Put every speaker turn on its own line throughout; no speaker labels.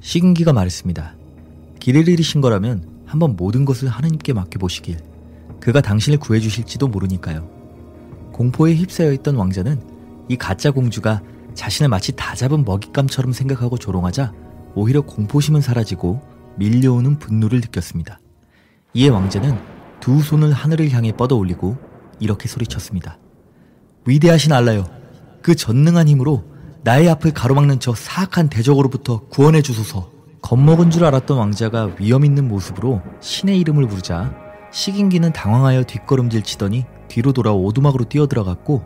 시근기가 말했습니다. 길을 잃으신 거라면 한번 모든 것을 하느님께 맡겨보시길. 그가 당신을 구해주실지도 모르니까요. 공포에 휩싸여 있던 왕자는 이 가짜 공주가 자신을 마치 다 잡은 먹잇감처럼 생각하고 조롱하자 오히려 공포심은 사라지고 밀려오는 분노를 느꼈습니다. 이에 왕자는 두 손을 하늘을 향해 뻗어 올리고 이렇게 소리쳤습니다. 위대하신 알라요. 그 전능한 힘으로 나의 앞을 가로막는 저 사악한 대적으로부터 구원해 주소서. 겁먹은 줄 알았던 왕자가 위험 있는 모습으로 신의 이름을 부르자 식인기는 당황하여 뒷걸음질 치더니 뒤로 돌아 오두막으로 뛰어들어갔고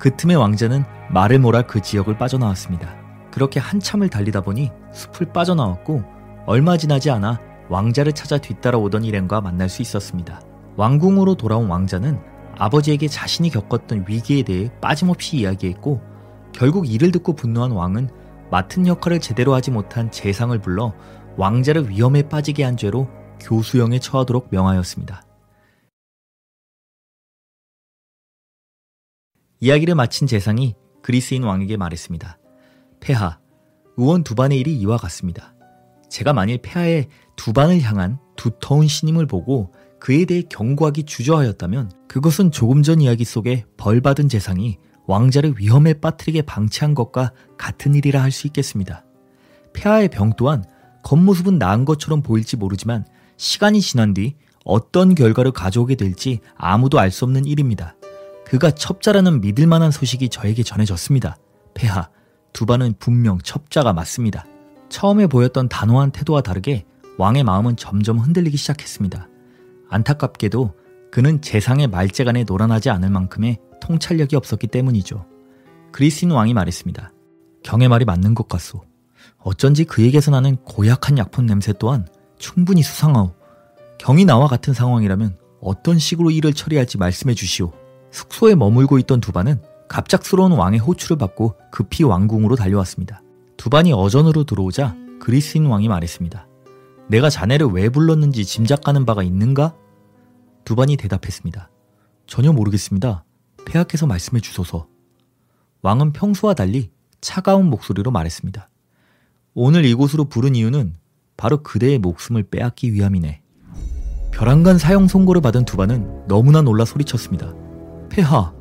그 틈에 왕자는 말을 몰아 그 지역을 빠져나왔습니다. 그렇게 한참을 달리다 보니 숲을 빠져나왔고 얼마 지나지 않아 왕자를 찾아 뒤따라오던 일행과 만날 수 있었습니다. 왕궁으로 돌아온 왕자는 아버지에게 자신이 겪었던 위기에 대해 빠짐없이 이야기했고 결국 이를 듣고 분노한 왕은 맡은 역할을 제대로 하지 못한 재상을 불러 왕자를 위험에 빠지게 한 죄로 교수형에 처하도록 명하였습니다. 이야기를 마친 재상이 그리스인 왕에게 말했습니다. 폐하, 의원 두반의 일이 이와 같습니다. 제가 만일 폐하의 두반을 향한 두터운 신임을 보고 그에 대해 경고하기 주저하였다면 그것은 조금 전 이야기 속에 벌받은 재상이 왕자를 위험에 빠뜨리게 방치한 것과 같은 일이라 할 수 있겠습니다. 폐하의 병 또한 겉모습은 나은 것처럼 보일지 모르지만 시간이 지난 뒤 어떤 결과를 가져오게 될지 아무도 알 수 없는 일입니다. 그가 첩자라는 믿을 만한 소식이 저에게 전해졌습니다. 폐하, 두반은 분명 첩자가 맞습니다. 처음에 보였던 단호한 태도와 다르게 왕의 마음은 점점 흔들리기 시작했습니다. 안타깝게도 그는 재상의 말재간에 노란하지 않을 만큼의 통찰력이 없었기 때문이죠. 그리스인 왕이 말했습니다. 경의 말이 맞는 것 같소. 어쩐지 그에게서 나는 고약한 약품 냄새 또한 충분히 수상하오. 경이 나와 같은 상황이라면 어떤 식으로 일을 처리할지 말씀해 주시오. 숙소에 머물고 있던 두반은 갑작스러운 왕의 호출을 받고 급히 왕궁으로 달려왔습니다. 두반이 어전으로 들어오자 그리스인 왕이 말했습니다. 내가 자네를 왜 불렀는지 짐작 가는 바가 있는가? 두반이 대답했습니다. 전혀 모르겠습니다. 폐하께서 말씀해 주소서. 왕은 평소와 달리 차가운 목소리로 말했습니다. 오늘 이곳으로 부른 이유는 바로 그대의 목숨을 빼앗기 위함이네. 벼랑간 사형 선고를 받은 두반은 너무나 놀라 소리쳤습니다. 폐하,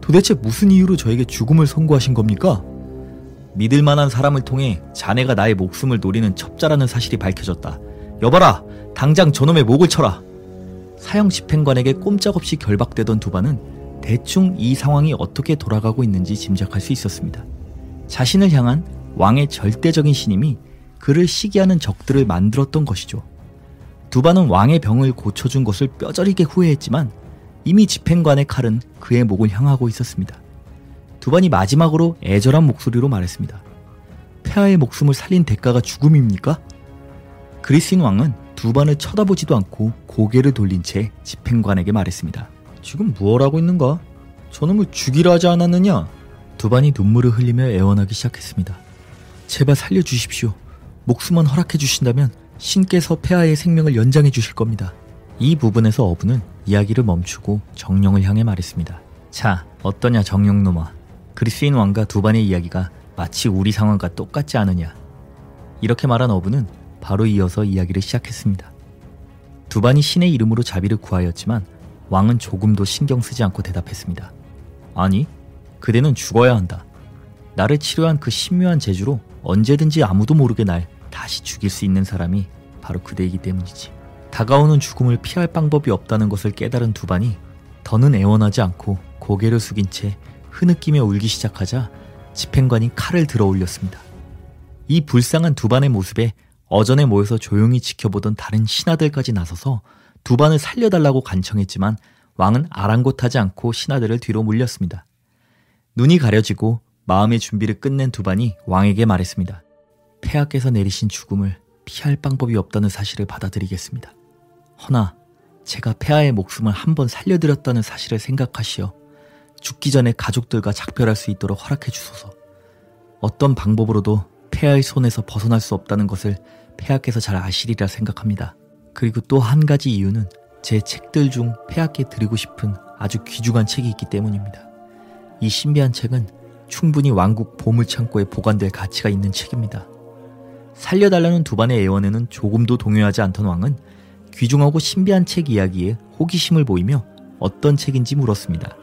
도대체 무슨 이유로 저에게 죽음을 선고하신 겁니까? 믿을 만한 사람을 통해 자네가 나의 목숨을 노리는 첩자라는 사실이 밝혀졌다. 여봐라! 당장 저놈의 목을 쳐라! 사형 집행관에게 꼼짝없이 결박되던 두반은 대충 이 상황이 어떻게 돌아가고 있는지 짐작할 수 있었습니다. 자신을 향한 왕의 절대적인 신임이 그를 시기하는 적들을 만들었던 것이죠. 두반은 왕의 병을 고쳐준 것을 뼈저리게 후회했지만 이미 집행관의 칼은 그의 목을 향하고 있었습니다. 두반이 마지막으로 애절한 목소리로 말했습니다. 폐하의 목숨을 살린 대가가 죽음입니까? 그리스인 왕은 두반을 쳐다보지도 않고 고개를 돌린 채 집행관에게 말했습니다. 지금 무엇 하고 있는가? 저놈을 죽이려 하지 않았느냐? 두반이 눈물을 흘리며 애원하기 시작했습니다. 제발 살려주십시오. 목숨만 허락해 주신다면 신께서 폐하의 생명을 연장해 주실 겁니다. 이 부분에서 어부는 이야기를 멈추고 정령을 향해 말했습니다. 자, 어떠냐 정령놈아. 그리스인 왕과 두반의 이야기가 마치 우리 상황과 똑같지 않으냐. 이렇게 말한 어부는 바로 이어서 이야기를 시작했습니다. 두반이 신의 이름으로 자비를 구하였지만 왕은 조금도 신경 쓰지 않고 대답했습니다. 아니, 그대는 죽어야 한다. 나를 치료한 그 신묘한 재주로 언제든지 아무도 모르게 날 다시 죽일 수 있는 사람이 바로 그대이기 때문이지. 다가오는 죽음을 피할 방법이 없다는 것을 깨달은 두반이 더는 애원하지 않고 고개를 숙인 채 흐느끼며 울기 시작하자 집행관이 칼을 들어 올렸습니다. 이 불쌍한 두반의 모습에 어전에 모여서 조용히 지켜보던 다른 신하들까지 나서서 두반을 살려달라고 간청했지만 왕은 아랑곳하지 않고 신하들을 뒤로 물렸습니다. 눈이 가려지고 마음의 준비를 끝낸 두반이 왕에게 말했습니다. 폐하께서 내리신 죽음을 피할 방법이 없다는 사실을 받아들이겠습니다. 허나 제가 폐하의 목숨을 한 번 살려드렸다는 사실을 생각하시어 죽기 전에 가족들과 작별할 수 있도록 허락해 주소서. 어떤 방법으로도 폐하의 손에서 벗어날 수 없다는 것을 폐하께서 잘 아시리라 생각합니다. 그리고 또 한 가지 이유는 제 책들 중 폐하께 드리고 싶은 아주 귀중한 책이 있기 때문입니다. 이 신비한 책은 충분히 왕국 보물창고에 보관될 가치가 있는 책입니다. 살려달라는 두반의 애원에는 조금도 동요하지 않던 왕은 귀중하고 신비한 책 이야기에 호기심을 보이며 어떤 책인지 물었습니다.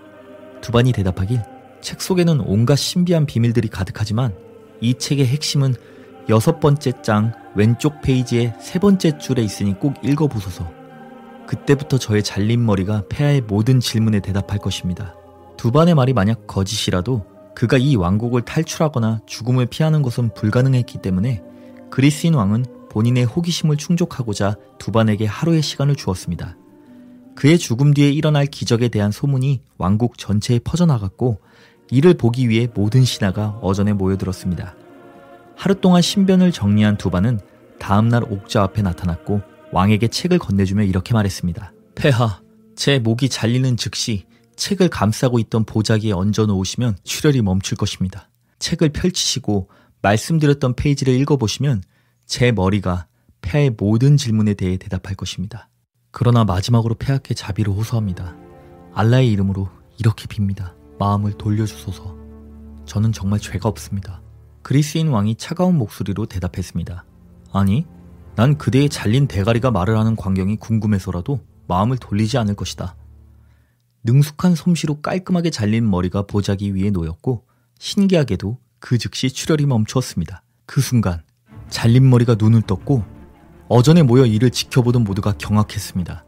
두반이 대답하길 책 속에는 온갖 신비한 비밀들이 가득하지만 이 책의 핵심은 여섯 번째 장 왼쪽 페이지의 세 번째 줄에 있으니 꼭 읽어보소서. 그때부터 저의 잘린 머리가 폐하의 모든 질문에 대답할 것입니다. 두반의 말이 만약 거짓이라도 그가 이 왕국을 탈출하거나 죽음을 피하는 것은 불가능했기 때문에 그리스인 왕은 본인의 호기심을 충족하고자 두반에게 하루의 시간을 주었습니다. 그의 죽음 뒤에 일어날 기적에 대한 소문이 왕국 전체에 퍼져나갔고 이를 보기 위해 모든 신하가 어전에 모여들었습니다. 하루 동안 신변을 정리한 두반은 다음날 옥자 앞에 나타났고 왕에게 책을 건네주며 이렇게 말했습니다. 폐하, 제 목이 잘리는 즉시 책을 감싸고 있던 보자기에 얹어 놓으시면 출혈이 멈출 것입니다. 책을 펼치시고 말씀드렸던 페이지를 읽어보시면 제 머리가 폐하의 모든 질문에 대해 대답할 것입니다. 그러나 마지막으로 폐하께 자비를 호소합니다. 알라의 이름으로 이렇게 빕니다. 마음을 돌려주소서. 저는 정말 죄가 없습니다. 그리스인 왕이 차가운 목소리로 대답했습니다. 아니, 난 그대의 잘린 대가리가 말을 하는 광경이 궁금해서라도 마음을 돌리지 않을 것이다. 능숙한 솜씨로 깔끔하게 잘린 머리가 보자기 위에 놓였고 신기하게도 그 즉시 출혈이 멈추었습니다. 그 순간 잘린 머리가 눈을 떴고 어전에 모여 이를 지켜보던 모두가 경악했습니다.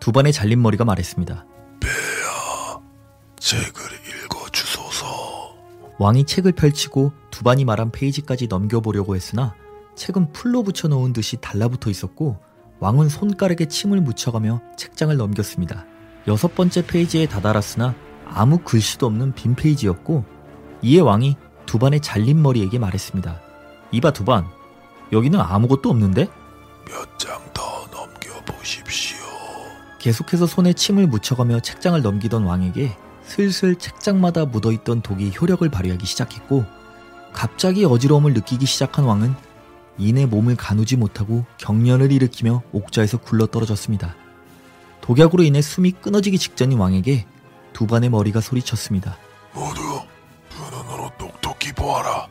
두 반의 잘린 머리가 말했습니다.
배야, 읽어주소서.
왕이 책을 펼치고 두 반이 말한 페이지까지 넘겨보려고 했으나 책은 풀로 붙여놓은 듯이 달라붙어 있었고 왕은 손가락에 침을 묻혀가며 책장을 넘겼습니다. 여섯 번째 페이지에 다다랐으나 아무 글씨도 없는 빈 페이지였고 이에 왕이 두반의 잘린 머리에게 말했습니다. 이봐 두반, 여기는 아무것도 없는데?
몇 장 더 넘겨보십시오.
계속해서 손에 침을 묻혀가며 책장을 넘기던 왕에게 슬슬 책장마다 묻어있던 독이 효력을 발휘하기 시작했고 갑자기 어지러움을 느끼기 시작한 왕은 이내 몸을 가누지 못하고 경련을 일으키며 옥자에서 굴러떨어졌습니다. 독약으로 인해 숨이 끊어지기 직전인 왕에게 두 반의 머리가 소리쳤습니다.
모두 두 눈으로 똑똑히 보아라.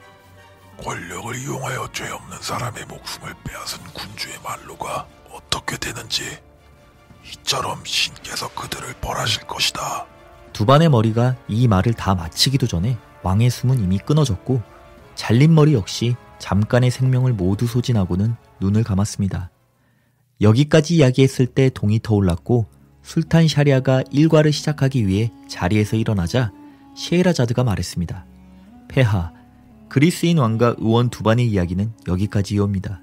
권력을 이용하여 죄 없는 사람의 목숨을 빼앗은 군주의 말로가 어떻게 되는지 이처럼 신께서 그들을 벌하실 것이다.
두 반의 머리가 이 말을 다 마치기도 전에 왕의 숨은 이미 끊어졌고 잘린 머리 역시 잠깐의 생명을 모두 소진하고는 눈을 감았습니다. 여기까지 이야기했을 때 동이 터올랐고 술탄 샤리아가 일과를 시작하기 위해 자리에서 일어나자 시에라자드가 말했습니다. 폐하, 그리스인 왕과 의원 두 반의 이야기는 여기까지이옵니다.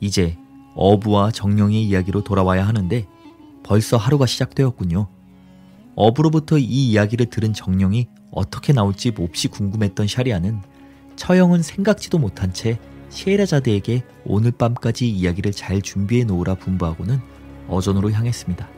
이제 어부와 정령의 이야기로 돌아와야 하는데 벌써 하루가 시작되었군요. 어부로부터 이 이야기를 들은 정령이 어떻게 나올지 몹시 궁금했던 샤리아는 처형은 생각지도 못한 채 시에라자드에게 오늘 밤까지 이야기를 잘 준비해 놓으라 분부하고는 어전으로 향했습니다.